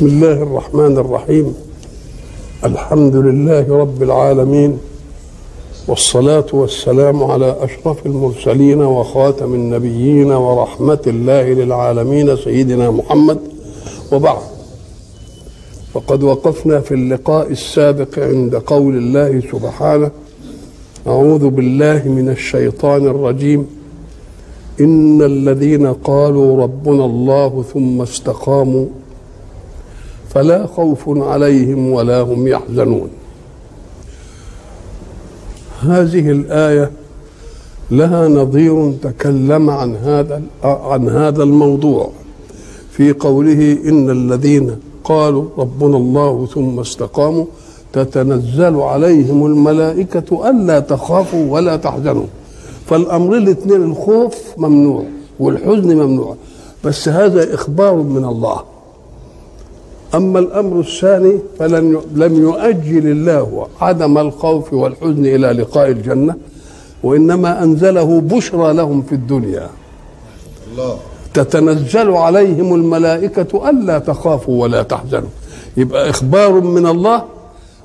بسم الله الرحمن الرحيم. الحمد لله رب العالمين والصلاة والسلام على أشرف المرسلين وخاتم النبيين ورحمة الله للعالمين سيدنا محمد. وبعد فقد وقفنا في اللقاء السابق عند قول الله سبحانه أعوذ بالله من الشيطان الرجيم. إن الذين قالوا ربنا الله ثم استقاموا فلا خوف عليهم ولا هم يحزنون. هذه الآية لها نظير تكلم عن هذا عن هذا الموضوع. في قوله إن الذين قالوا ربنا الله ثم استقاموا تتنزل عليهم الملائكة ألا تخافوا ولا تحزنوا. فالأمر الاثنين الخوف ممنوع والحزن ممنوع. بس هذا إخبار من الله. أما الأمر الثاني فلم لم يؤجل الله عدم الخوف والحزن إلى لقاء الجنة وإنما أنزله بشرى لهم في الدنيا. الله. تتنزل عليهم الملائكة ألا تخافوا ولا تحزنوا. يبقى إخبار من الله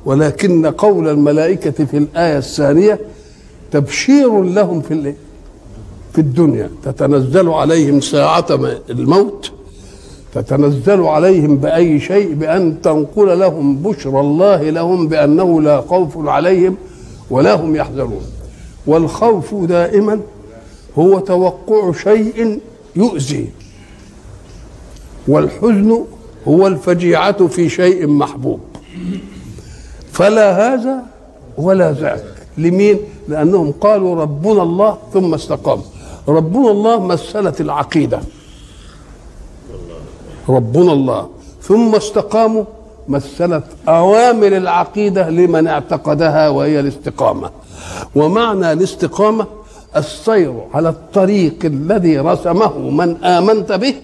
ولكن قول الملائكة في الآية الثانية تبشير لهم في في الدنيا. تتنزل عليهم ساعة الموت تتنزل عليهم بأي شيء بأن تنقل لهم بشرى الله لهم بأنه لا خوف عليهم ولا هم يحزنون. والخوف دائما هو توقع شيء يؤذي والحزن هو الفجيعة في شيء محبوب. فلا هذا ولا ذاك. لمين؟ لأنهم قالوا ربنا الله ثم استقاموا ربنا الله مسألة العقيدة. ربنا الله. ثم استقاموا مثلت أوامر العقيدة لمن اعتقدها وهي الاستقامة. ومعنى الاستقامة السير على الطريق الذي رسمه من آمنت به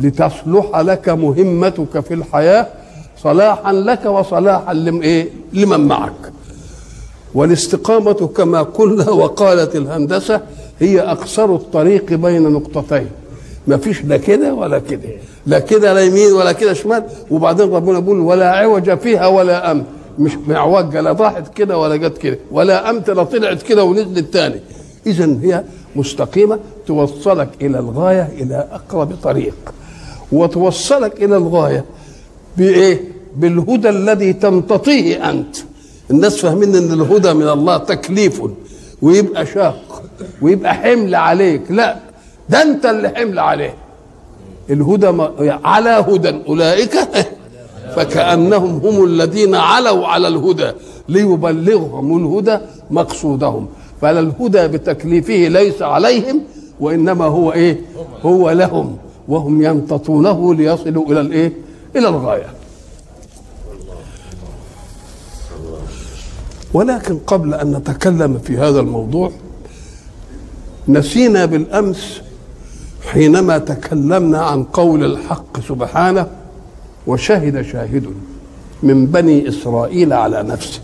لتصلح لك مهمتك في الحياة صلاحا لك وصلاحا لمن معك. والاستقامة كما قلنا وقالت الهندسة هي أقصر الطريق بين نقطتين. ما فيش لا كده ولا كده. لا كده لا يمين ولا كده شمال. وبعدين ربنا بيقول ولا عوج فيها ولا أم مش معوجة لا راحت كده ولا جت كده. ولا أمت لا طلعت كده ونزلت تاني. إذا هي مستقيمة توصلك إلى الغاية إلى أقرب طريق. وتوصلك إلى الغاية بإيه؟ بالهدى الذي تمتطيه أنت. الناس فاهمين إن الهدى من الله تكليف ويبقى شاق ويبقى حمل عليك. لا ده انت اللي حمل عليه. الهدى على هدى أولئك فكأنهم هم الذين علوا على الهدى ليبلغهم الهدى مقصودهم. فلا الهدى بتكليفه ليس عليهم وإنما هو إيه؟ هو لهم وهم يمتطونه ليصلوا إلى الإيه؟ إلى الغاية. ولكن قبل أن نتكلم في هذا الموضوع نسينا بالأمس حينما تكلمنا عن قول الحق سبحانه وشهد شاهد من بني إسرائيل على نفسه.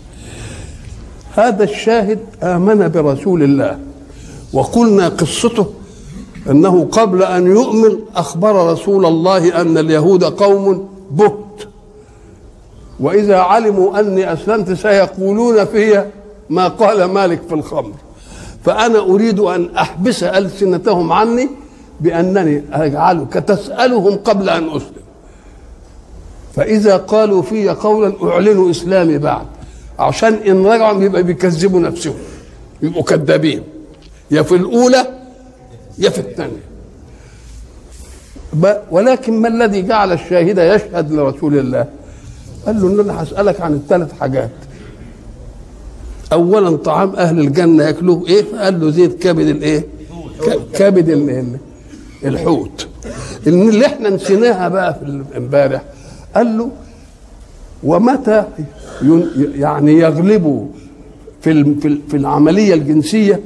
هذا الشاهد آمن برسول الله وقلنا قصته أنه قبل أن يؤمن أخبر رسول الله أن اليهود قوم بهت وإذا علموا أني أسلمت سيقولون في ما قال مالك في الخمر فأنا أريد أن أحبس ألسنتهم عني بأنني اجعلك تسالهم قبل أن أسلم. فإذا قالوا في قولا اعلن إسلامي بعد عشان إن رجعوا يبقى بيكذبوا نفسهم يبقوا كذابين. يا في الأولى يا في الثانية. ولكن ما الذي جعل الشاهد يشهد لرسول الله؟ قال له إن أنا هسألك عن الثلاث حاجات. اولا طعام أهل الجنة ياكلوه إيه؟ فقال له زيت كبد الإيه؟ كبد الحوت. اللي إحنا نسيناها بقى في امبارح قال له ومتى يعني يغلب في في العملية الجنسية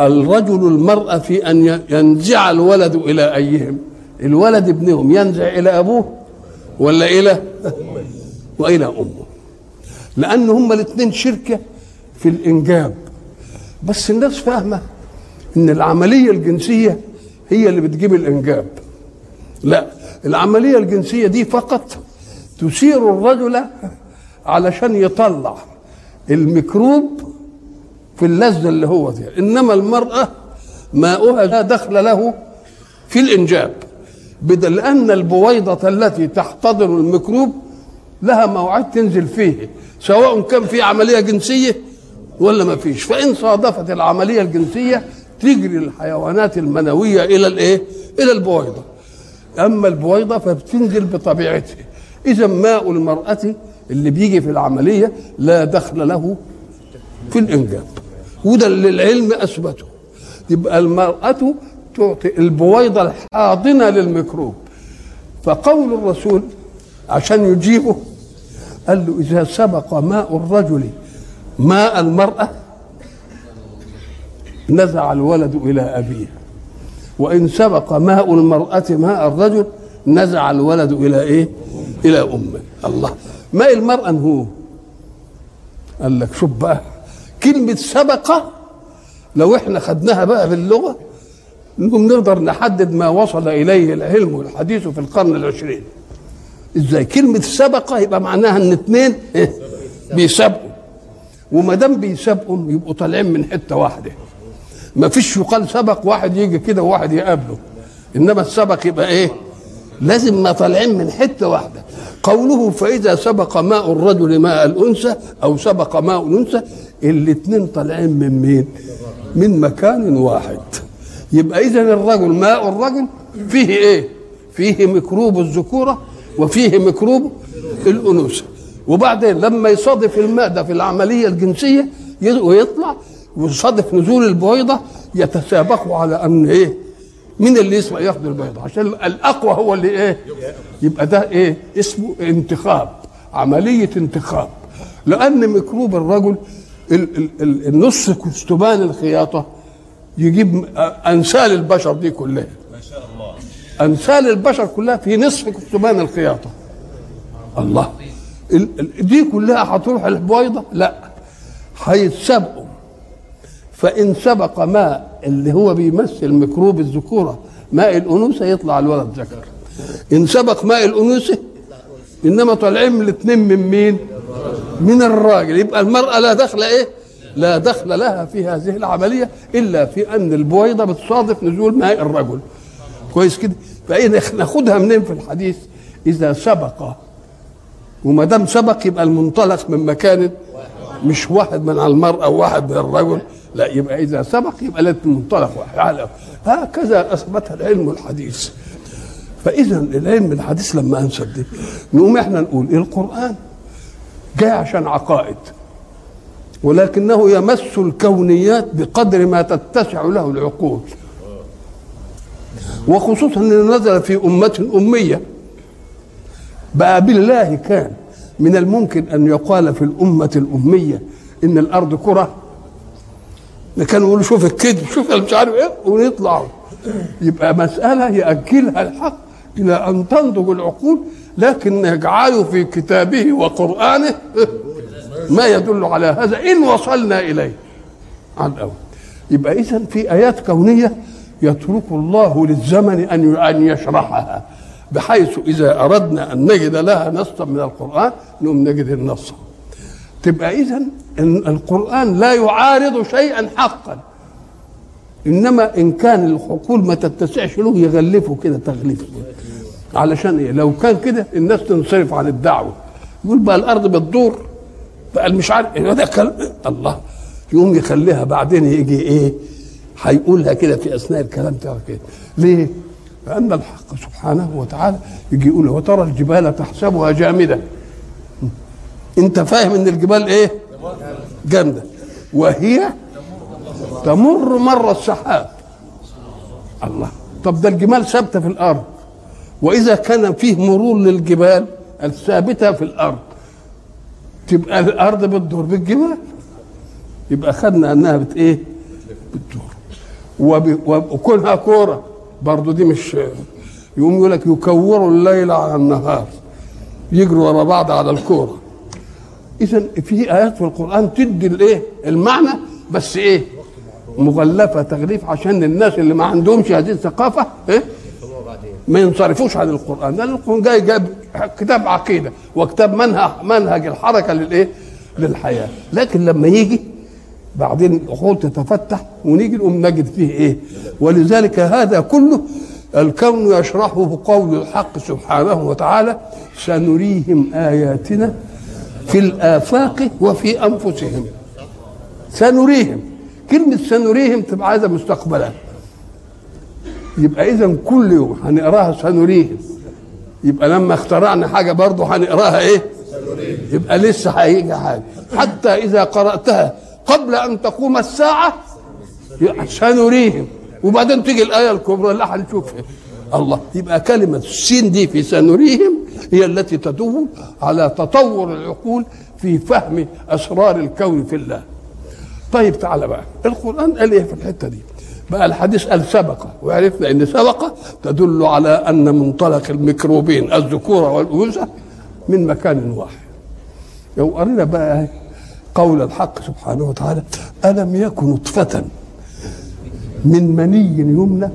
الرجل المرأة في أن ينزع الولد إلى أيهم؟ الولد ابنهم ينزع إلى أبوه ولا إلى وإلى أمه؟ لأن هما الاثنين شركة في الإنجاب. بس الناس فاهمة إن العملية الجنسية هي اللي بتجيب الإنجاب. لا العملية الجنسية دي فقط تثير الرجل علشان يطلع الميكروب في اللذة اللي هو فيها إنما المرأة ماؤها لا دخل له في الإنجاب. بدل لأن البويضة التي تحتضن الميكروب لها موعد تنزل فيه سواء كان في عملية جنسية ولا ما فيش. فإن صادفت العملية الجنسية تجري الحيوانات المنوية إلى الإيه؟ إلى البويضة. أما البويضة فبتنزل بطبيعتها. إذا ماء المرأة اللي بيجي في العملية لا دخل له في الإنجاب. وده اللي العلم أثبته. يبقى المرأة تعطي البويضة الحاضنة للميكروب. فقول الرسول عشان يجيبه قال له إذا سبق ماء الرجل ماء المرأة نزع الولد إلى أبيه. وإن سبق ماء المرأة ماء الرجل نزع الولد إلى إيه؟ إلى أمه. الله. ماء المرأة هو؟ قال لك شوف بقى. كلمة سبق لو إحنا خدناها بقى باللغة نقوم نقدر نحدد ما وصل إليه العلم والحديث في القرن العشرين. إزاي؟ كلمة سبق يبقى معناها إن اتنين إيه؟ بيسابقوا. وما دام بيسابقوا يبقوا طالعين من حتة واحدة. ما فيش يقال سبق واحد يجي كده وواحد يقابله. إنما السبق يبقى إيه؟ لازم ما طالعين من حتة واحدة. قوله فإذا سبق ماء الرجل ماء الأنثى أو سبق ماء الأنثى الاثنين طالعين من مين؟ من مكان واحد. يبقى اذا الرجل ماء الرجل فيه إيه؟ فيه ميكروب الذكورة وفيه ميكروب الأنوثة. وبعدين لما يصادف الماء ده في العملية الجنسية ويطلع ويصادف نزول البويضة يتسابقوا على أن إيه؟ مين اللي يسمع ياخد البيضة عشان الأقوى هو اللي إيه؟ يبقى ده إيه؟ اسمه انتخاب عملية انتخاب. لأن ميكروب الرجل ال- ال- ال- النص كستبان الخياطة يجيب أنسال البشر دي كلها. ما شاء الله. أنسال البشر كلها في نصف كستبان الخياطة. الله. ال- ال- دي كلها هتروح البويضة؟ لا. هيتسابقوا. فإن سبق ماء اللي هو بيمثل ميكروب الذكورة ماء الأنوثة يطلع الولد ذكر. إن سبق ماء الأنوثة إنما طالعين الاثنين من مين؟ من الراجل. يبقى المرأة لا دخل إيه؟ لا دخل لها في هذه العملية إلا في أن البويضة بتصادف نزول ماء الرجل. كويس كده؟ فإيه ناخدها منين في الحديث؟ إذا سبق. وما دام سبق يبقى المنطلق من مكان مش واحد من على المرأة وواحد من الرجل. لا يبقى إذا سبق يبقى لازم منطلق واحد هكذا أثبتها العلم الحديث. فإذا العلم الحديث لما أنسب دي نقوم إحنا نقول القرآن؟ جاي عشان عقائد. ولكنه يمس الكونيات بقدر ما تتسع له العقول. وخصوصا انه نزل في أمة أمية. بقى بالله كان من الممكن أن يقال في الأمة الأمية إن الأرض كرة. كانوا يقولوا شوف الكذب شوف مش عارف إيه ويطلعوا يبقى مسألة يأجلها الحق إلى أن تنضج العقول لكن يجعل في كتابه وقرآنه ما يدل على هذا إن وصلنا إليه. عن الأول. يبقى إذا في آيات كونية يترك الله للزمن أن أن يشرحها بحيث إذا أردنا أن نجد لها نصا من القرآن نقوم نجد النص. تبقى اذا القرآن لا يعارض شيئا حقا. إنما إن كان الحقول ما تتسعش له يغلفه كده تغليف علشان إيه؟ لو كان كده الناس تنصرف عن الدعوة. يقول بقى الأرض بتدور. بقى مش عارف إيه ده؟ كلام الله. يقوم يخليها بعدين يجي إيه؟ هيقولها كده في أثناء الكلام بتاعه كده. ليه؟ لأن الحق سبحانه وتعالى يجي يقول وترى الجبال تحسبها جامدة. انت فاهم ان الجبال إيه؟ جامدة. وهي تمر مر السحاب. الله. طب ده الجمال ثابتة في الأرض. وإذا كان فيه مرور للجبال الثابتة في الأرض تبقى الأرض بتدور بالجبال. يبقى خدنا إنها بت إيه؟ بتدور. وكونها كورة. برضو دي مش يقوم يقول لك يكوروا الليل على النهار. يجروا ورا بعض على الكورة. اذا في آيات في القرآن تدي الإيه؟ المعنى بس إيه؟ مغلفة تغليف عشان الناس اللي ما عندهمش هذه الثقافة إيه؟ ما ينصرفوش عن القرآن. لأن القرآن جاي جاب كتاب عقيدة وكتاب منهج منهج الحركة للإيه؟ للحياة. لكن لما يجي بعدين العقول تتفتح ونيجي نقوم نجد فيه إيه؟ ولذلك هذا كله الكون يشرحه قول الحق سبحانه وتعالى سنريهم آياتنا في الآفاق وفي أنفسهم. سنريهم. كلمة سنريهم تبقى عايزه مستقبلا. يبقى اذا كل يوم هنقراها سنريهم. يبقى لما اخترعنا حاجة برضه هنقراها إيه؟ يبقى لسه هيجي حاجة. حتى إذا قرأتها قبل أن تقوم الساعة سنريهم. وبعدين تيجي الآية الكبرى اللي هنشوفها الله. يبقى كلمة السين دي في سنريهم هي التي تدل على تطور العقول في فهم أسرار الكون في الله. طيب تعالى بقى. القرآن قال إيه في الحتة دي؟ بقى الحديث قال سبق. وعرفنا إن سبق تدل على أن منطلق الميكروبين الذكوره والانوثه من مكان واحد. لو قرينا بقى قول الحق سبحانه وتعالى ألم يكن نطفة من مني يمنى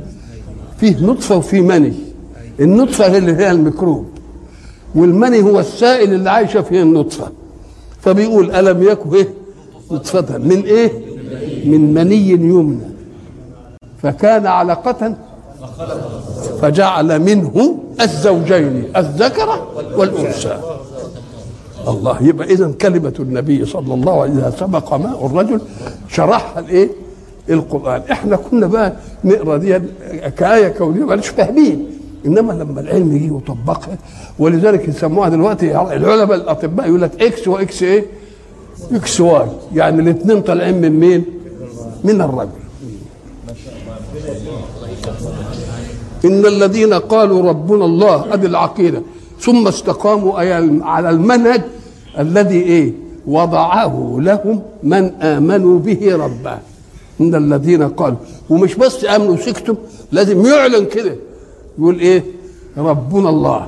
فيه نطفة وفيه مني. النطفة هي اللي هي الميكروب. والمني هو السائل اللي عايشة فيه النطفة. فبيقول ألم يكن إيه؟ نطفه من إيه؟ من مني يمنى. فكان علقة فجعل منه الزوجين الذكر والأنثى. الله يبقى إذا كلمة النبي صلى الله عليه وسلم سبق ماء الرجل شرحها الإيه؟ القرآن. إحنا كنا بقى نقرأ دي كآية كونية مش فاهمين إنما لما العلم يجي وطبقها ولذلك يسموها دلوقتي العلماء الأطباء يقول لك X و X إيه؟ X Y. يعني الاثنين طالعين من مين؟ من الرجل. إن الذين قالوا ربنا الله أدي العقيدة ثم استقاموا على المنهج الذي إيه؟ وضعه لهم من آمنوا به ربا. إن الذين قالوا. ومش بس آمنوا وسكتوا لازم يعلن كده. يقول إيه؟ ربنا الله.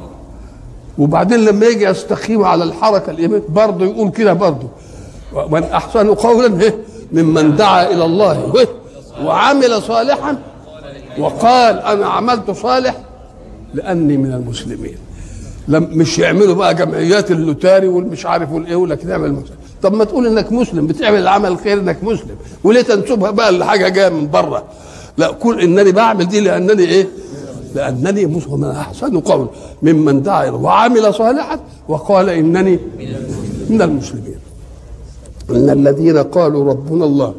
وبعدين لما يجي يستقيم على الحركة الإيمان برضه يقول كده برضه. من أحسن قولا إيه؟ ممن دعا إلى الله وعمل صالحا وقال أنا عملت صالح لأني من المسلمين. لم مش يعملوا بقى جمعيات اللوتاري والمش عارف والايه ولا نعمل مسلم طب ما تقول إنك مسلم بتعمل العمل الخير إنك مسلم. وليه تنسبها بقى لحاجة جاية من بره لا كل إنني بعمل دي لأنني إيه؟ لأنني مسلم من أحسن قول ممن دعا وعمل صالحا وقال إنني من المسلمين. إن الذين قالوا ربنا الله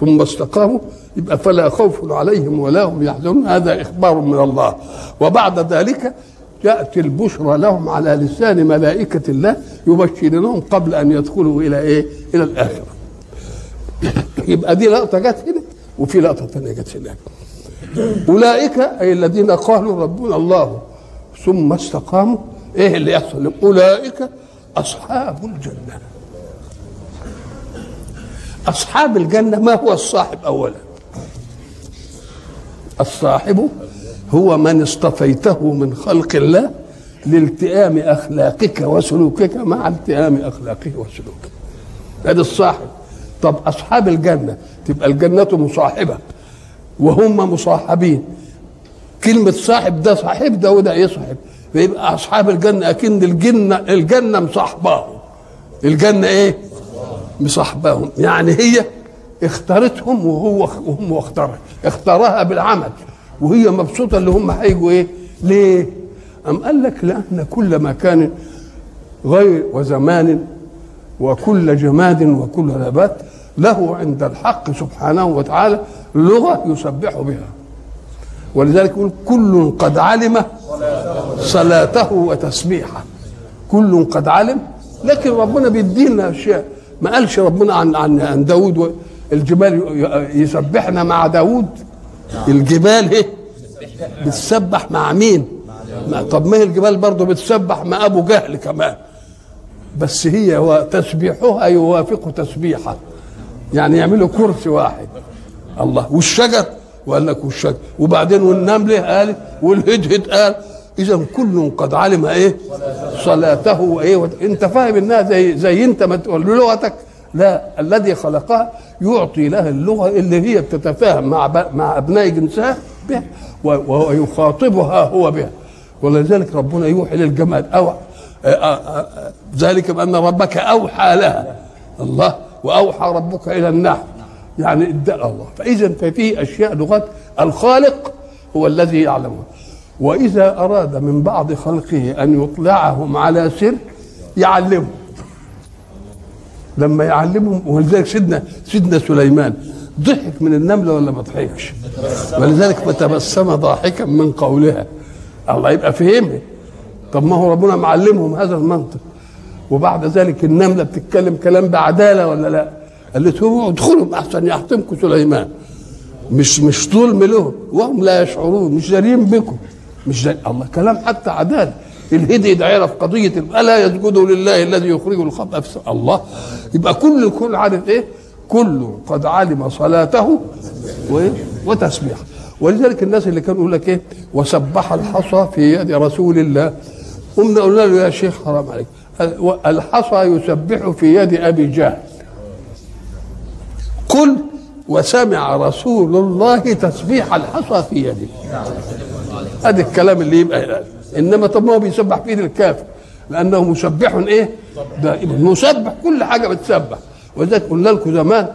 ثم استقاموا يبقى فلا خوف عليهم ولا هم يحزنون. هذا إخبار من الله. وبعد ذلك ياتي البشرى لهم على لسان ملائكة الله يبشرونهم قبل أن يدخلوا إلى إيه؟ إلى الآخرة. يبقى دي لقطة جت هنا وفي لقطة ثانية جت هناك. أولئك أي الذين قالوا ربنا الله ثم استقاموا إيه اللي يحصل؟ أولئك أصحاب الجنة. أصحاب الجنة ما هو الصاحب اولا؟ الصاحب هو من اصطفيته من خلق الله لالتئام أخلاقك وسلوكك مع التئام أخلاقه وسلوكه. هذا الصاحب. طب أصحاب الجنة تبقى الجنة مصاحبة وهم مصاحبين. كلمة صاحب ده صاحب ده وده يصحب فيبقى أصحاب الجنة أكن الجنة الجنة مصاحباهم. الجنة إيه؟ مصاحباهم. يعني هي اختارتهم وهو وهم اختارها اختارها بالعمل. وهي مبسوطة اللي هم هيجوا إيه؟ ليه؟ أم قال لك لأن كل مكان غير وزمان وكل جماد وكل نبات له عند الحق سبحانه وتعالى لغة يسبح بها. ولذلك يقول كل قد علم صلاته وتسبيحه. كل قد علم. لكن ربنا بيدينا أشياء. ما قالش ربنا عن عن عن داوود الجبال يسبحنا مع داوود الجبال إيه؟ بتسبح مع مين؟ طب ما هي الجبال برضه بتسبح مع أبو جهل كمان. بس هي تسبيحها يوافق تسبيحه يعني يعملوا كرسي واحد. الله. والشجر؟ وقال لك والشجر. وبعدين والنمل قال والهدهد قال اذا كل قد علم إيه؟ صلاته وإيه. أنت فاهم إنها زي زي أنت ما تقول لغتك. لا الذي خلقها يعطي لها اللغة اللي هي بتتفاهم مع. مع أبناء جنسها بها ويخاطبها هو بها. ولذلك ربنا يوحي للجماد أو ذلك بأن ربك أوحى لها. الله وأوحى ربك إلى النحل. يعني ادعى الله. فإذا ففيه أشياء لغات الخالق هو الذي يعلمها. وإذا أراد من بعض خلقه أن يطلعهم على سر يعلمهم لما يعلمهم ولذلك سيدنا سيدنا سليمان ضحك من النملة ولا ما ضحكش؟ ولذلك فتبسم ضاحكا من قولها. الله يبقى فهمه طب ما هو ربنا معلمهم هذا المنطق. وبعد ذلك النملة بتتكلم كلام بعدالة ولا لا؟ قالت له ادخلوا أحسن يحتمكم سليمان. مش مش ظلم لهم. وهم لا يشعرون مش دارين بكم. مش دارين الله كلام حتى عدالة. الهدي ده يعرف قضية ألا يسجدوا لله الذي يخرج الخبأ في الله. يبقى كل كل عارف إيه؟ كله قد علم صلاته وتسبيحه. ولذلك الناس اللي كانوا يقول لك إيه؟ وسبح الحصى في يد رسول الله. قمنا قلنا له يا شيخ حرام عليك. الحصى يسبح في يد أبي جهل. قل وسمع رسول الله تسبيح الحصى في يده. هذا الكلام اللي يبقى إنما طب ما هو بيسبح في إيد الكافر؟ لأنه مسبح إيه؟ دائما مسبح كل حاجة بتسبح. ولذلك قلنا لكم زمان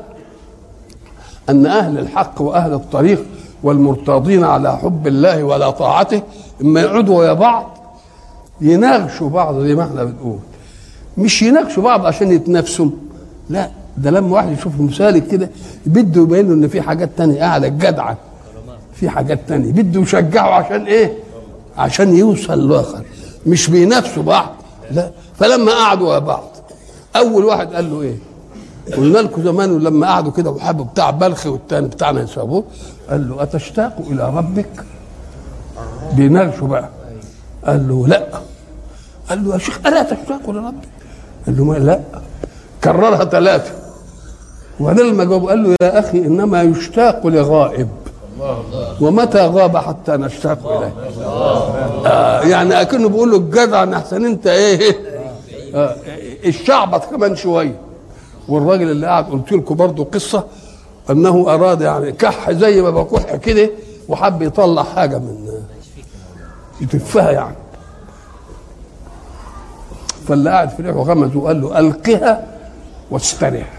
أن أهل الحق وأهل الطريق والمرتاضين على حب الله ولا طاعته إما يقعدوا ويا بعض يناغشوا بعض زي ما إحنا بنقول. مش يناغشوا بعض عشان يتنافسوا. لا ده لما واحد يشوف مسالك كده بده يبين له إن في حاجات تانية أعلى جدعا. في حاجات تانية بده يشجعه عشان إيه؟ عشان يوصل لاخر مش بينافسوا بعض لا. فلما قعدوا يا بعض أول واحد قال له إيه؟ قلنا لكم زمان لما قعدوا كده وحبوا بتاع بلخ والتاني بتاعنا يسابوه قال له أتشتاق إلى ربك؟ بيناقشوا بقى. قال له لا. قال له يا شيخ ألا تشتاق إلى ربك؟ قال له ما لا. كررها ثلاثة. وبعدين لما جاوب قال له يا أخي إنما يشتاق لغائب. ومتى غاب حتى نشتاق إليه؟ آه يعني أكنه بيقول له الجدع أحسن أنت إيه؟ آه الشعبط كمان شوية والراجل اللي قاعد قلت لكم برضه قصة أنه أراد يعني كح زي ما بكح كده وحب يطلع حاجة من يتفها يعني. فاللي قاعد في ريحه غمز وقال له ألقها واستريح.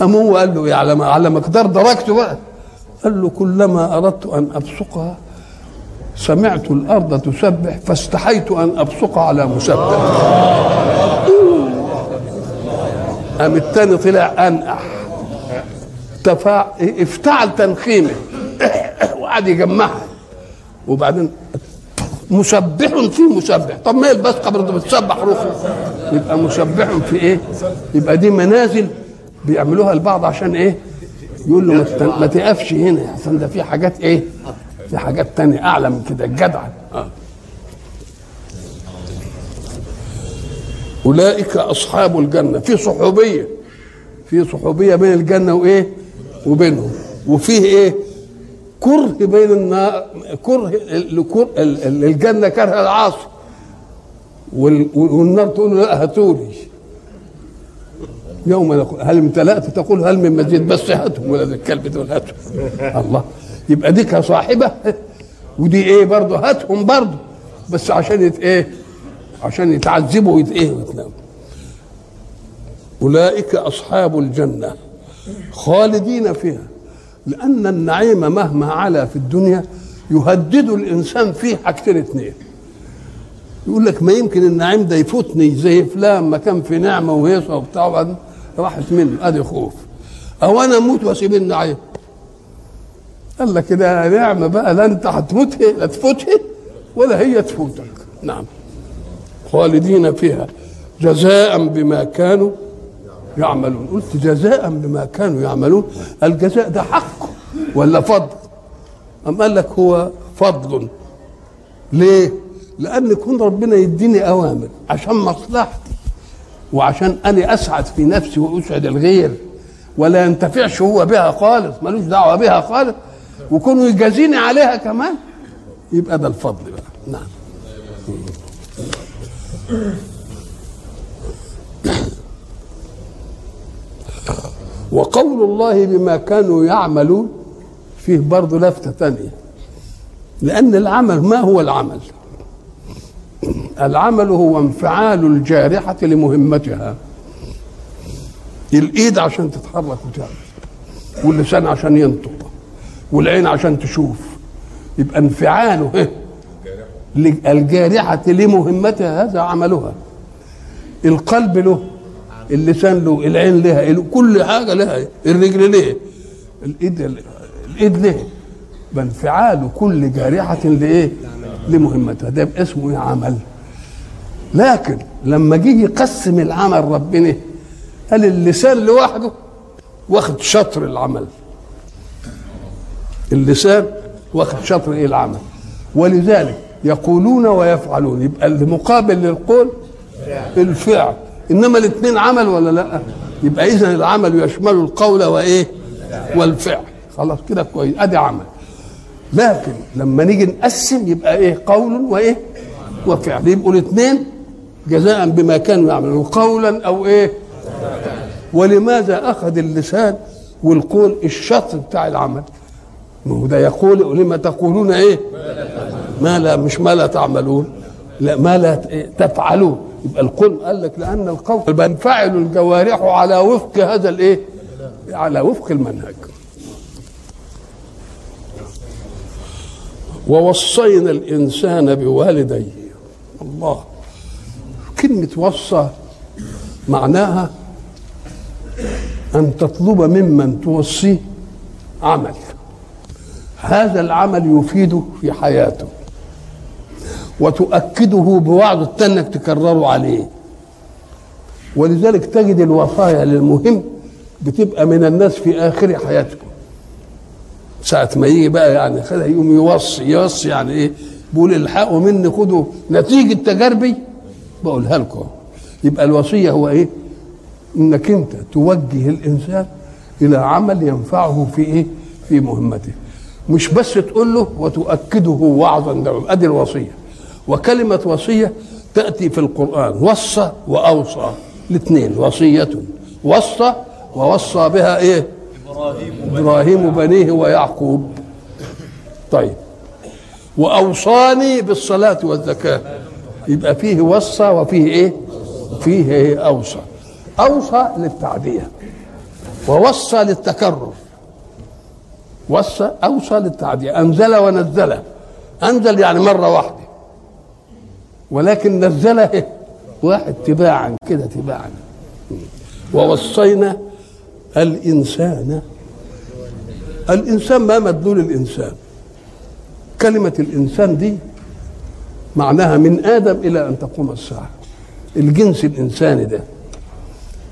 قام هو؟ قال له على على مقدار درجته بقى. قال له كلما أردت أن أبصقها سمعت الأرض تسبح فاستحيت أن أبصق على مسبح. قام التاني طلع انقح تفاع افتعل تنخيمه وقعد يجمعها. وبعدين مسبح في مسبح. طب ما البسقة برضه بتسبح روحه؟ يبقى مسبح في إيه؟ يبقى دي منازل بيعملوها البعض عشان إيه؟ يقول له ما تقفش هنا عشان ده في حاجات إيه؟ في حاجات تانية أعلى من كده الجدع. آه. أولئك أصحاب الجنة. في صحوبية في صحوبية بين الجنة وإيه؟ وبينهم. وفيه إيه؟ كره بين النار كره الجنة كره العاصي. والنار تقول له لا هاتولي يوم نقول هل امتلأت تقول هل من مزيد؟ بس هاتهم ولا الكلب دول هاتهم. الله. يبقى دي كصاحبة. ودي إيه برضه؟ هاتهم برضه. بس عشان يت إيه؟ عشان يتعذبوا ويت إيه؟ ويتناموا. أولئك أصحاب الجنة خالدين فيها. لأن النعيم مهما علا في الدنيا يهدد الإنسان فيه حاجتين اتنين. يقول لك ما يمكن النعيم ده يفوتني زي فلان ما كان في نعمة وهيصة وبتاع. راحت منه أدي خوف. أو أنا أموت وأسيب النعيم قال لك كده نعمة بقى لا أنت هتموت لا تفوتها ولا هي تفوتك. نعم. خالدين فيها. جزاء بما كانوا يعملون. قلت جزاء بما كانوا يعملون. الجزاء ده حق ولا فضل؟ أم قال لك هو فضل. ليه؟ لأن يكون ربنا يديني أوامر عشان مصلحتي وعشان أنا أسعد في نفسي وأسعد الغير ولا ينتفعش هو بها خالص ملوش دعوة بها خالص وكونوا يجازيني عليها كمان يبقى ده الفضل بقى. نعم. وقول الله بما كانوا يعملون فيه برضه لفتة تانية. لأن العمل ما هو العمل؟ العمل هو انفعال الجارحة لمهمتها. الإيد عشان تتحرك وتعمل واللسان عشان ينطق والعين عشان تشوف. يبقى انفعاله الجارحة لمهمتها هذا عملها. القلب له اللسان له العين لها كل حاجة لها الرجل ليه الإيد الإيد ليه. بانفعال كل جارحة لإيه؟ لمهمتها. ده اسمه عمل لكن لما جه يقسم العمل ربنا قال اللسان لوحده واخد شطر العمل. اللسان واخد شطر إيه العمل؟ ولذلك يقولون ويفعلون. يبقى المقابل للقول الفعل. إنما الاثنين عمل ولا لأ؟ يبقى اذا العمل يشمل القول وإيه؟ والفعل. خلاص كده كويس. أدي عمل. لكن لما نيجي نقسم يبقى إيه؟ قول وإيه؟ وفعل. يبقوا الاثنين جزاء بما كانوا يعملون. قولا أو إيه؟ ولماذا أخذ اللسان والقول الشطر بتاع العمل؟ ما هو ده يقول لما تقولون إيه؟ ما لا مش ما لا تعملون لا ما لا تفعلون. يبقى القول قال لك لأن القول بنفعل الجوارح على وفق هذا الإيه؟ على وفق المنهج. ووصينا الإنسان بوالديه. الله. كلمه وصى معناها أن تطلب ممن توصيه عمل. هذا العمل يفيده في حياته وتؤكده بوعد التنك تكرره عليه. ولذلك تجد الوصايا للمهم بتبقى من الناس في آخر حياتهم ساعة ما يجي بقى يعني خلها يقوم يوصي يوصي يعني إيه؟ بيقول الحقوا مني خدوا نتيجة تجاربي. بقولها لكم. يبقى الوصية هو إيه؟ إنك أنت توجه الإنسان إلى عمل ينفعه في إيه؟ في مهمته. مش بس تقول له وتؤكده وعظا أدي الوصية. وكلمة وصية تأتي في القرآن. وصى وأوصى. الاثنين وصية. وصى ووصى بها إيه؟ إبراهيم إبراهيم بنيه ويعقوب. طيب. وأوصاني بالصلاة والزكاة. يبقى فيه وصى وفيه إيه؟ فيه إيه أوصى. أوصى للتعدية. ووصى للتكرر. وصى أوصى للتعدية. أنزل ونزل. أنزل يعني مرة واحدة. ولكن نزله واحد تباعا كده تباعا. ووصينا الإنسان. الإنسان ما مدلول الإنسان. كلمة الإنسان دي معناها من آدم إلى أن تقوم الساعة. الجنس الإنساني ده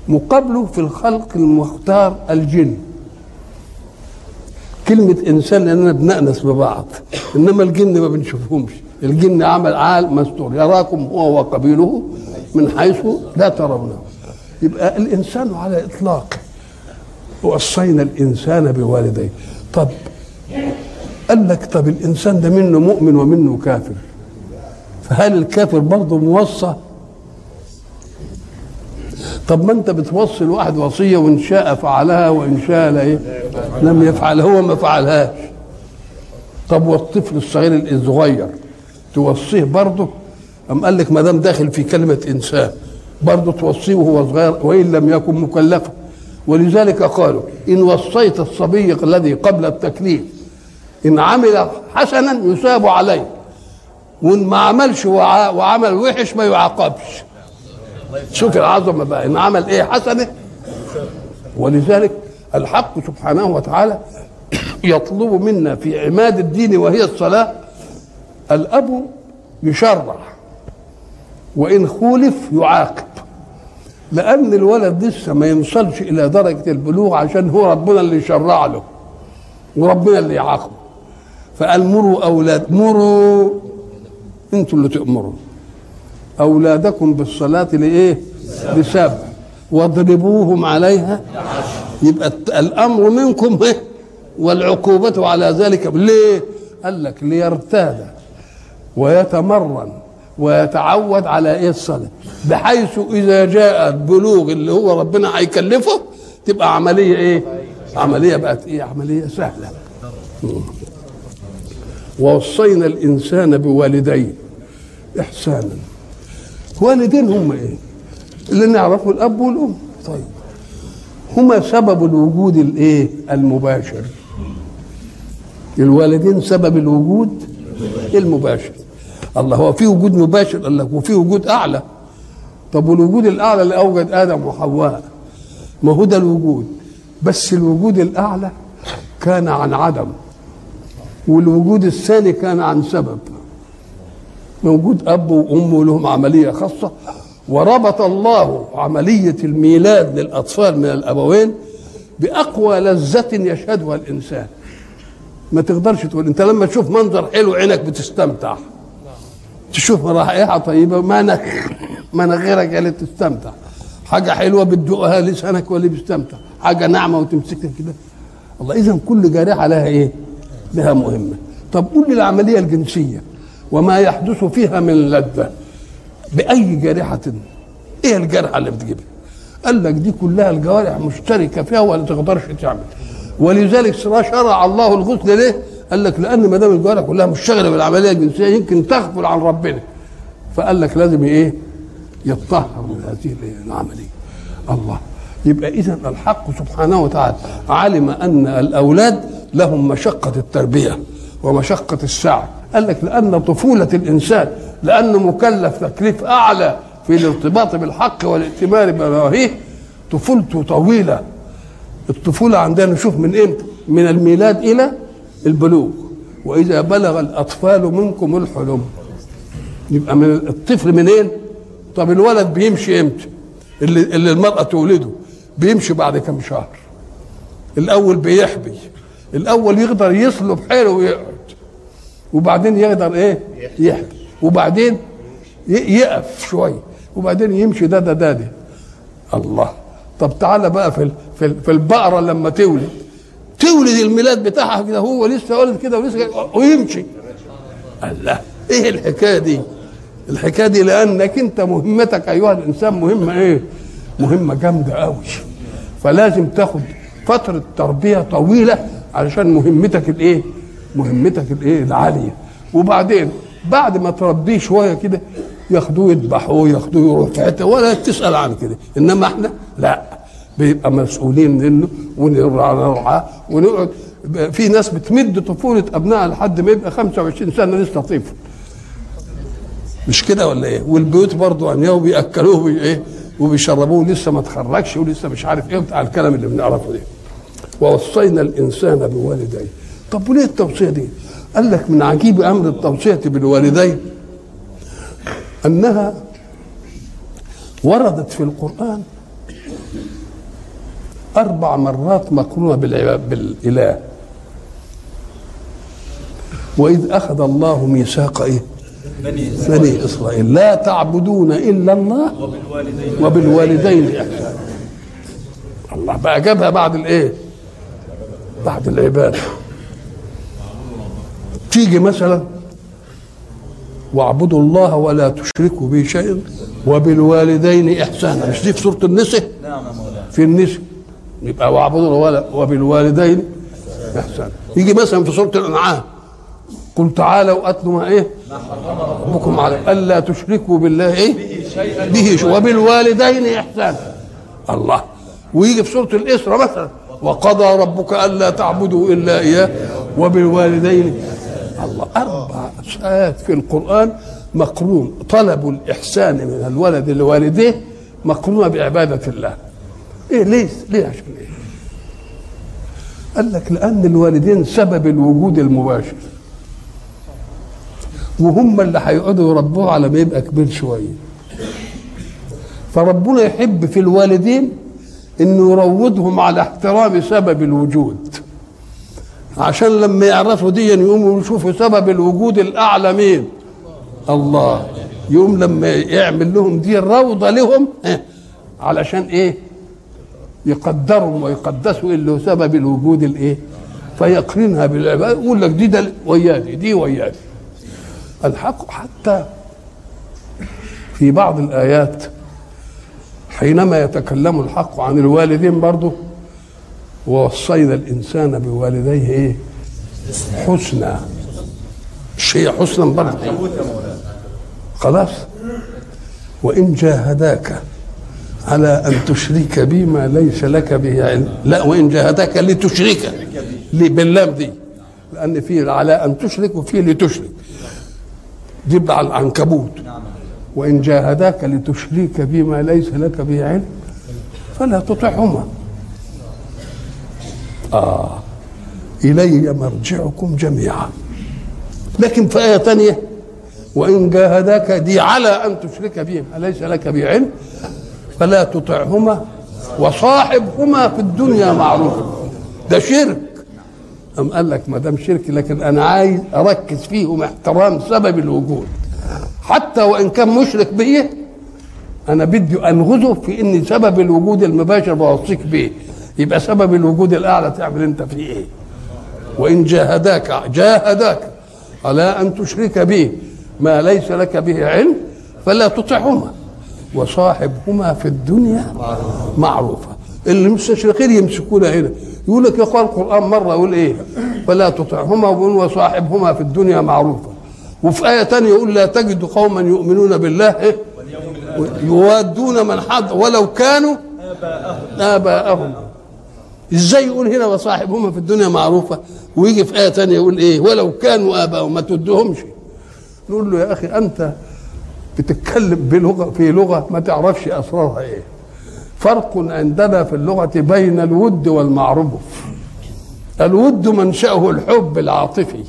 مقابله في الخلق المختار الجن. كلمة إنسان لأننا بنأنس ببعض إنما الجن ما بنشوفهمش. الجن عمل عال مستور يراكم هو وقبيله من حيث لا ترونه. يبقى الإنسان على إطلاقه وصينا الإنسان بوالديه. طب قال لك طب الإنسان ده منه مؤمن ومنه كافر. فهل الكافر برضه موصى؟ طب ما انت بتوصي الواحد وصية وإن شاء فعلها وإن شاء لا إيه؟ لم يفعل هو ما فعلهاش. طب والطفل الصغير الصغير توصيه برضه؟ أم قال لك ما دام داخل في كلمة إنسان برضه توصيه وهو صغير وإن لم يكن مكلفا ولذلك قالوا إن وصيت الصبي الذي قبل التكليف إن عمل حسنا يثاب عليه. وإن ما عملش وعمل وحش ما يعاقبش. شوف العظمه بقى. إن عمل إيه؟ حسنة. ولذلك الحق سبحانه وتعالى يطلب منا في عماد الدين وهي الصلاة الأب يشرع وإن خولف يعاقب. لأن الولد لسه ما يوصلش إلى درجة البلوغ عشان هو ربنا اللي يشرع له وربنا اللي يعاقبه. فقال مروا أولاد مروا أنتوا اللي تأمروا. أولادكم بالصلاة لإيه؟ لسبع واضربوهم عليها. يبقى الأمر منكم إيه؟ والعقوبة على ذلك. ليه؟ قال لك ليرتاد ويتمرن ويتعود على إيه الصلاة؟ بحيث إذا جاء البلوغ اللي هو ربنا هيكلفه تبقى عملية إيه؟ عملية بقت إيه؟ عملية سهلة. ووصينا الإنسان بوالديه. إحسانا. والدين هم إيه؟ اللي نعرفه الأب والأم. طيب. هما سبب الوجود الإيه؟ المباشر. الوالدين سبب الوجود المباشر. الله هو في وجود مباشر قال لك وفي وجود أعلى. طب والوجود الأعلى اللي أوجد آدم وحواء ما هو ده الوجود؟ بس الوجود الأعلى كان عن عدم والوجود الثاني كان عن سبب. موجود أب وأم لهم عملية خاصة. وربط الله عملية الميلاد للأطفال من الأبوين بأقوى لذة يشهدها الإنسان. ما تقدرش تقول أنت لما تشوف منظر حلو عينك بتستمتع. تشوف رائحة طيبة مناخ مناخيرك اللي تستمتع حاجة حلوة بتدوقها لسانك واللي بيستمتع. حاجة ناعمة وتمسكها كده. الله اذا كل جارحة لها إيه؟ لها مهمة. طب قول لي العملية الجنسية. وما يحدث فيها من لذة. بأي جارحة. إيه الجرحه اللي بتجيبها قال لك دي كلها الجوارح مشتركة فيها ولا تقدرش تعمل. ولذلك شرع الله الغسل ليه؟ قال لك لأن ما دام الجوارح كلها مشتغلة بالعملية الجنسية يمكن تغفل عن ربنا. فقال لك لازم إيه؟ يتطهر من هذه العملية. الله. يبقى إذا الحق سبحانه وتعالى علم أن الأولاد لهم مشقة التربية ومشقة السعي قال لك لأن طفولة الإنسان لأنه مكلف تكليف أعلى في الارتباط بالحق والائتمان بنواهيه طفولته طويلة. الطفولة عندنا نشوف من إمتى؟ من الميلاد إلى البلوغ. وإذا بلغ الأطفال منكم الحلم. يبقى من الطفل منين طب الولد بيمشي إمتى؟ اللي, اللي المرأة تولده بيمشي بعد كم شهر. الأول بيحبي. الأول يقدر يصلب حيله ويقعد وبعدين يقدر إيه؟ يحبي وبعدين يقف شوية وبعدين يمشي ده ده ده, ده. الله. طب تعالى بقى في في, في البقرة لما تولد. تولد الميلاد بتاعها كده هو لسه ولد كده ولسه ويمشي. الله. إيه الحكاية دي؟ الحكاية دي لأنك أنت مهمتك أيها الإنسان مهمة إيه؟ مهمة جامدة قوي فلازم تاخد فترة تربية طويلة علشان مهمتك الإيه؟ مهمتك الايه العالية. وبعدين بعد ما تربيه شوية كده ياخدوه يذبحوه ياخدوه يروح في حتة ولا تسأل عن كده. إنما إحنا لا. بيبقى مسؤولين منه ونرعاه ونقعد. في ناس بتمد طفولة أبنائها لحد ما يبقى 25 سنة لسه طفل. مش كده ولا إيه؟ والبيوت برضه عنياه وبياكلوه وبي إيه؟ وبيشربوه لسه ما تخرجش ولسه مش عارف إيه بتاع الكلام اللي بنعرفه ده. ووصينا الإنسان بوالديه. طب وليه التوصية دي؟ قال لك من عجيب أمر التوصية بالوالدين أنها وردت في القرآن أربع مرات مقرونه بالإله. وإذ أخذ الله ميثاق إيه؟ بني إسرائيل. لا تعبدون إلا الله وبالوالدين, وبالوالدين إحسانا. الله بقى جابها بعد الإيه؟ بعد العبادة. تيجي مثلا واعبدوا الله ولا تشركوا به شيئا وبالوالدين إحسانا. مش دي في سورة النساء؟ في النساء. يبقى واعبدوا الله وبالوالدين إحسانا. يجي مثلا في سورة الأنعام. قل تعالوا اتلوا ما إيه؟ ربكم على ألا تشركوا بالله إيه؟ به شيء وبالوالدين إحسانا. الله. ويجي في سورة الإسراء مثلا. وقضى ربك ألا تعبدوا إلا إياه. وبالوالدين الله أربع ايات في القرآن مقرون. طلب الإحسان من الولد لوالديه مقرونة بعبادة الله. إيه ليه ليه عشان إيه قال لك لأن الوالدين سبب الوجود المباشر. وهم اللي هيقعدوا يربوه على ما يبقى كبير شوية. فربنا يحب في الوالدين إنه يروضهم على احترام سبب الوجود. عشان لما يعرفوا دي يقوموا يشوفوا سبب الوجود الأعلى مين؟ الله. يوم لما يعمل لهم دي روضة لهم علشان إيه؟ يقدرهم ويقدسوا اللي هو سبب الوجود الإيه؟ فيقرنها بالعبادة. يقول لك دي ده ويادي دي ويادي. الحق حتى في بعض الآيات حينما يتكلم الحق عن الوالدين برضه ووصينا الإنسان بوالديه إيه؟ حسنى مش هي حسنى برضه. خلاص؟ وإن جاهداك على أن تشرك بي ما ليس لك به علم. لا وإن جاهداك لتشرك. باللام دي. لأن في على أن تشرك وفي لتشرك. دي على العنكبوت. وإن جاهداك لتشرك بي ما ليس لك به علم فلا تطعهما. آه. إلي مرجعكم جميعا. لكن في آية ثانية وإن جاهداك دي على أن تشرك بهم أليس لك به علم فلا تطعهما وصاحبهما في الدنيا معروفا ده شرك. أم قال لك ما دام شرك لكن أنا عايز أركز فيهم احترام سبب الوجود. حتى وإن كان مشرك بيه أنا بدي أنغزه في إن سبب الوجود المباشر بوصيك بيه يبقى سبب الوجود الأعلى تعمل أنت فيه إيه. وإن جاهداك جاهداك على أن تشرك به ما ليس لك به علم فلا تطعهما. وصاحبهما في الدنيا معروفة. اللي المستشرقين يمسكونا هنا. يقول لك يقال القرآن مرة يقول إيه؟ فلا تطعهما وصاحبهما في الدنيا معروفة. وفي آية ثانية يقول لا تجد قوما يؤمنون بالله؟ يوادون من حد ولو كانوا آباءهم. إزاي يقول هنا وصاحبهما في الدنيا معروفة. ويجي في آية ثانية يقول إيه؟ ولو كانوا آباءهم ما تدهمش. نقول له يا أخي أنت بتتكلم بلغة في لغة ما تعرفش أسرارها إيه. فرق عندنا في اللغة بين الود والمعروف. الود منشأه الحب العاطفي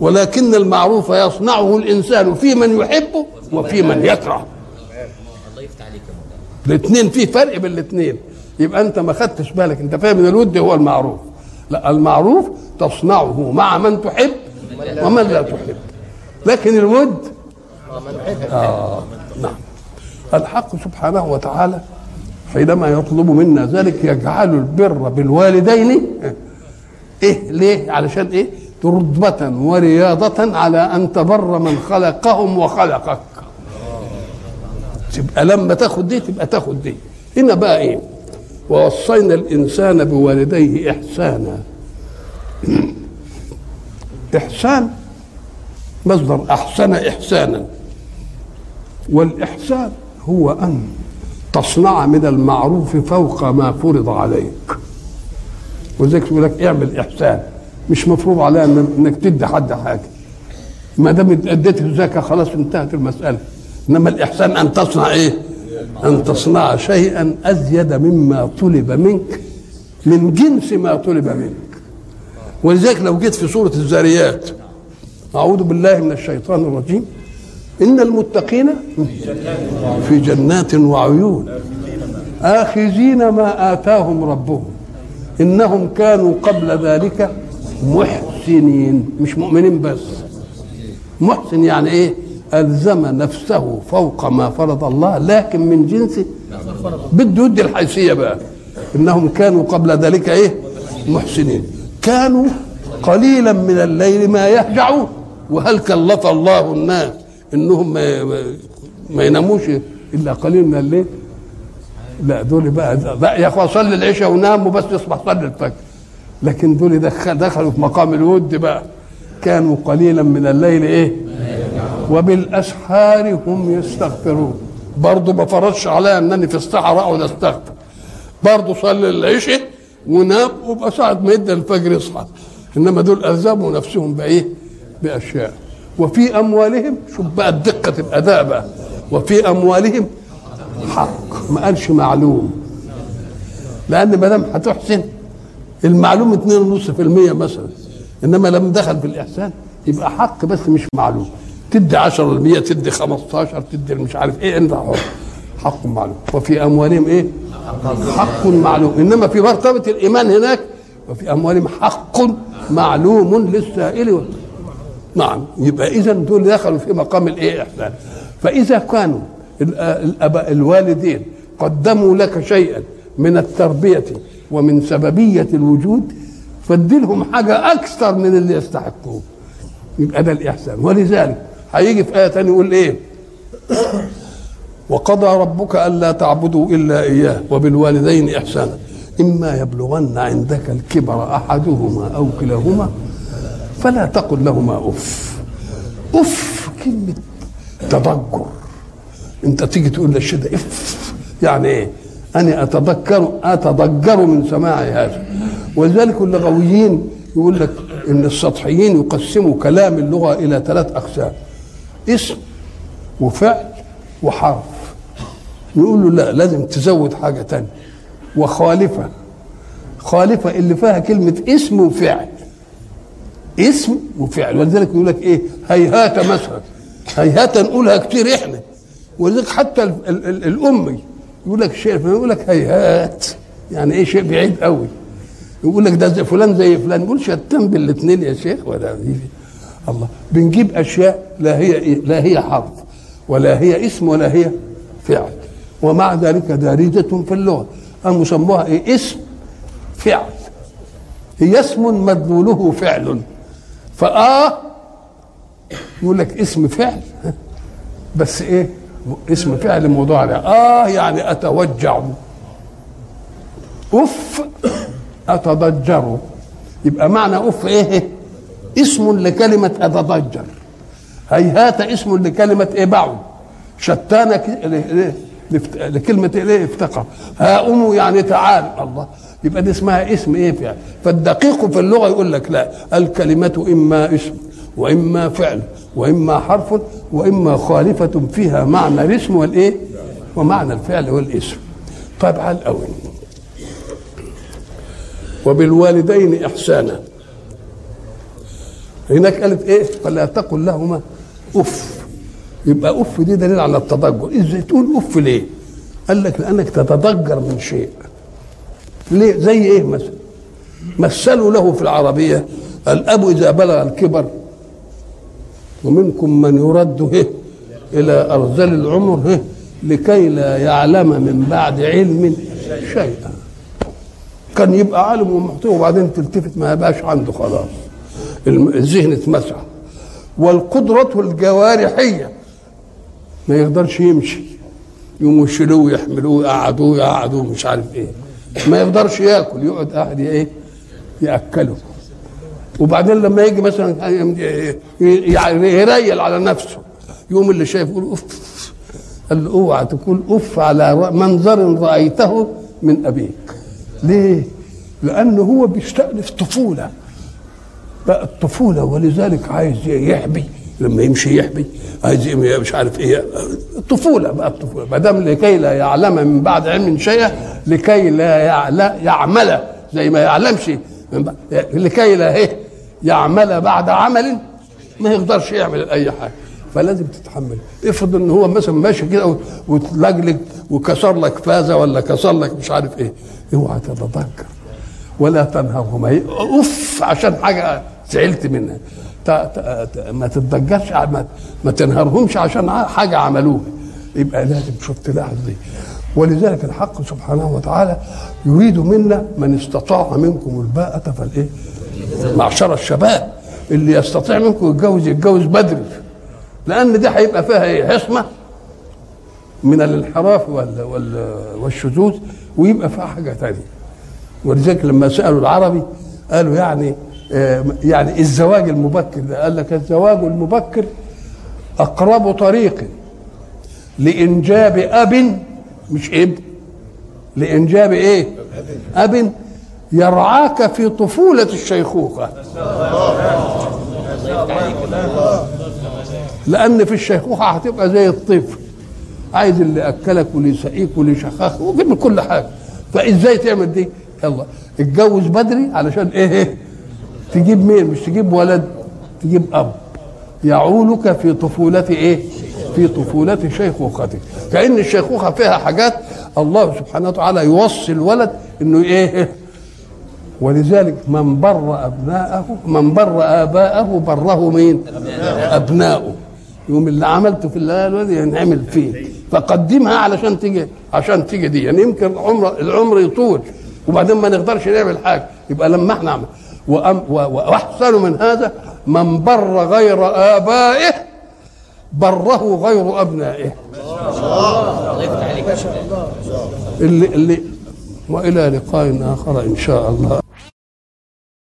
ولكن المعروف يصنعه الإنسان في من يحبه وفي من يكره. الاثنين في فرق بين الاثنين. يبقى انت ما خدتش بالك انت فاهم إن الود هو المعروف. لا المعروف تصنعه مع من تحب ومن لا تحب. لكن الود آه نعم. الحق سبحانه وتعالى حينما يطلب منا ذلك يجعل البر بالوالدين إيه ليه؟ علشان إيه؟ رتبة ورياضة على أن تبر من خلقهم وخلقك. تبقى لما تاخد دي تبقى تاخد دي. هنا بقى إيه؟ ووصينا الإنسان بوالديه إحسانا. إحسان مصدر أحسن إحسانا. والإحسان هو أن تصنع من المعروف فوق ما فرض عليك. ولذلك يقول لك اعمل إحسان. مش مفروض عليها إنك تدي حد حاجة. ما دام اديت الزكاه خلاص انتهت المسألة. إنما الإحسان أن تصنع إيه؟ أن تصنع شيئا أزيد مما طلب منك من جنس ما طلب منك. ولذلك لو جيت في سورة الذاريات أعوذ بالله من الشيطان الرجيم. إن المتقين في جنات وعيون آخذين ما آتاهم ربهم. إنهم كانوا قبل ذلك محسنين مش مؤمنين بس. محسن يعني إيه؟ ألزم نفسه فوق ما فرض الله لكن من جنس بده يدي الحيثية بقى. إنهم كانوا قبل ذلك إيه؟ محسنين. كانوا قليلا من الليل ما يهجعون وهل كلف الله الناس. إنهم ما, يناموش إلا قليل من الليل. لا دول بقى, يا أخوان صلي العشاء ونام وبس يصبح صلي الفجر. لكن دول دخل دخلوا في مقام الود بقى. كانوا قليلا من الليل إيه؟ وبالأسحار هم يستغفرون. برضه ما فرضش عليا إنني في الصحراء أقعد أستغفر. برضه صلي العشاء ونام وبقى ساعة ما يدى الفجر يصحى. إنما دول الزموا نفسهم بإيه؟ بأشياء. وفي أموالهم شوف بقى دقة الاداء بقى. وفي أموالهم حق. ما قالش معلوم. لأن ما دام هتحسن المعلوم 2.5% مثلا. إنما لما دخل في الإحسان يبقى حق بس مش معلوم. تدي 10% تدي 15 تدي مش عارف إيه انت حر حق معلوم. وفي أموالهم إيه؟ حق معلوم. إنما في مرتبة الإيمان هناك وفي أموالهم حق معلوم للسائل. نعم. يبقى إذا دول دخلوا في مقام الإيه؟ إحسان. فإذا كانوا الاباء الوالدين قدموا لك شيئا من التربية ومن سببية الوجود فاديلهم حاجة أكثر من اللي يستحقوه. يبقى ده الإحسان. ولذلك هيجي في آية ثانية يقول إيه؟ وقضى ربك ألا تعبدوا إلا إياه وبالوالدين إحسانا. إما يبلغن عندك الكبر أحدهما أو كلاهما فلا تقل لهما أف. أف كلمة تضجر أنت تيجي تقول للشيء ده إف. يعني إيه؟ أنا أتذكر اتضجر من سماع هذا. ولذلك اللغويين يقول لك إن السطحيين يقسموا كلام اللغة إلى ثلاث أقسام. اسم وفعل وحرف. نقول له لا لازم تزود حاجة تانية. وخالفة. خالفة اللي فيها كلمة اسم وفعل. اسم وفعل. ولذلك يقول لك إيه؟ هيهات مثلا. هيهات نقولها كتير إحنا. ولذلك حتى ال ال ال الأمي يقول لك شيء يقول لك هيهات. يعني إيه شيء بعيد قوي يقول لك ده زي فلان زي فلان. يقول شتان بالاثنين يا شيخ. ولا الله. بنجيب أشياء لا هي لا هي حرف ولا هي اسم ولا هي فعل. ومع ذلك دارجة في اللغة. قاموا سموها إيه؟ اسم فعل. هي اسم مدلوله فعل. فآه يقول لك اسم فعل. بس إيه؟ اسم فعل موضوع آه يعني أتوجع. أف أتضجر. يبقى معنى أف إيه؟ اسم لكلمة اتضجر هيهات اسم لكلمة إيه بعد شتان لكلمة إيه؟ افتقر. هاؤم يعني تعال. الله. يبقى دي اسمها اسم إيه فعل؟ فالدقيق في اللغة يقول لك لا. الكلمة إما اسم وإما فعل وإما حرف وإما خالفة فيها معنى الاسم والإيه؟ ومعنى الفعل والاسم. طيب على الأول. وبالوالدين إحسانا. هناك قالت إيه؟ فلا تقل لهما أف. يبقى أف دي دليل على التضجر. إزاي تقول أف ليه؟ قال لك لأنك تتضجر من شيء. ليه؟ زي إيه مثلا؟ مثلوا له في العربية الأب إذا بلغ الكبر ومنكم من يرد إلى أرذل العمر لكي لا يعلم من بعد علم شيئا. كان يبقى عالم ومحتوى وبعدين تلتفت ما يبقاش عنده خلاص. الذهن اتمسح والقدرة الجوارحية. ما يقدرش يمشي. يقوموا يشيلوه ويحملوه يقعدوه يقعدوه مش عارف إيه. ما يقدرش ياكل. يقعد قاعد إيه يأكله. وبعدين لما يجي مثلا يريل على نفسه. يوم اللي شايف يقول أوف. قال له أوعى تقول أوف على منظر رأيته من أبيك. ليه؟ لأنه هو بيستأنف طفولة. بقى الطفولة ولذلك عايز يحبي لما يمشي يحبي عايز مش عارف إيه الطفولة بقى الطفولة ما دام لكي لا يعلم من بعد علم شيئا لكي لا يعمل زي ما يعلمش من بعد لكي لا إيه يعمل بعد عمل ما يقدرش يعمل أي حاجة. فلازم تتحمل. افرض إن هو مثلا ماشي كده وتلجلج وكسر لك فازة ولا كسر لك مش عارف إيه اوعى تتذكر ولا تنهرهما أوف عشان حاجة زعلت منها. ما تتضجرش ما, تنهرهمش عشان حاجة عملوها. يبقى لازم شوف تلاحظ دي. ولذلك الحق سبحانه وتعالى يريد منا من استطاع منكم الباءة فالإيه؟ معشر الشباب. اللي يستطيع منكم يتجوز يتجوز بدري. لأن دي هيبقى فيها إيه؟ حصمه من الانحراف وال وال والشذوذ ويبقى فيها حاجة ثانية ولذلك لما سألوا العربي قالوا يعني يعني الزواج المبكر. ده قال لك الزواج المبكر أقرب طريق لإنجاب أب مش ابن لإنجاب إيه؟ أب يرعاك في طفولة الشيخوخة. لأن في الشيخوخة هتبقى زي الطفل عايز اللي أكلك واللي يسقيك واللي يشخخك كل حاجة. فإزاي تعمل دي؟ يلا اتجوز بدري علشان إيه, إيه؟ تجيب مين؟ مش تجيب ولد تجيب أب. يعولك في طفولة إيه؟ في طفولة شيخوختك كأن الشيخوخة فيها حاجات الله سبحانه وتعالى يوصي الولد إنه إيه؟ ولذلك من بر أبناءه من بر آباءه بره مين؟ أبناؤه. يوم اللي عملته في الولد ينعمل فيه. فقدمها علشان تيجي عشان تيجي دي. يعني يمكن العمر العمر يطول وبعدين ما نقدرش نعمل حاجة. يبقى لما إحنا نعمل وأحسن من هذا من بر غير آبائه بره غير أبنائه. اللي اللي وإلى لقاء آخر إن شاء الله.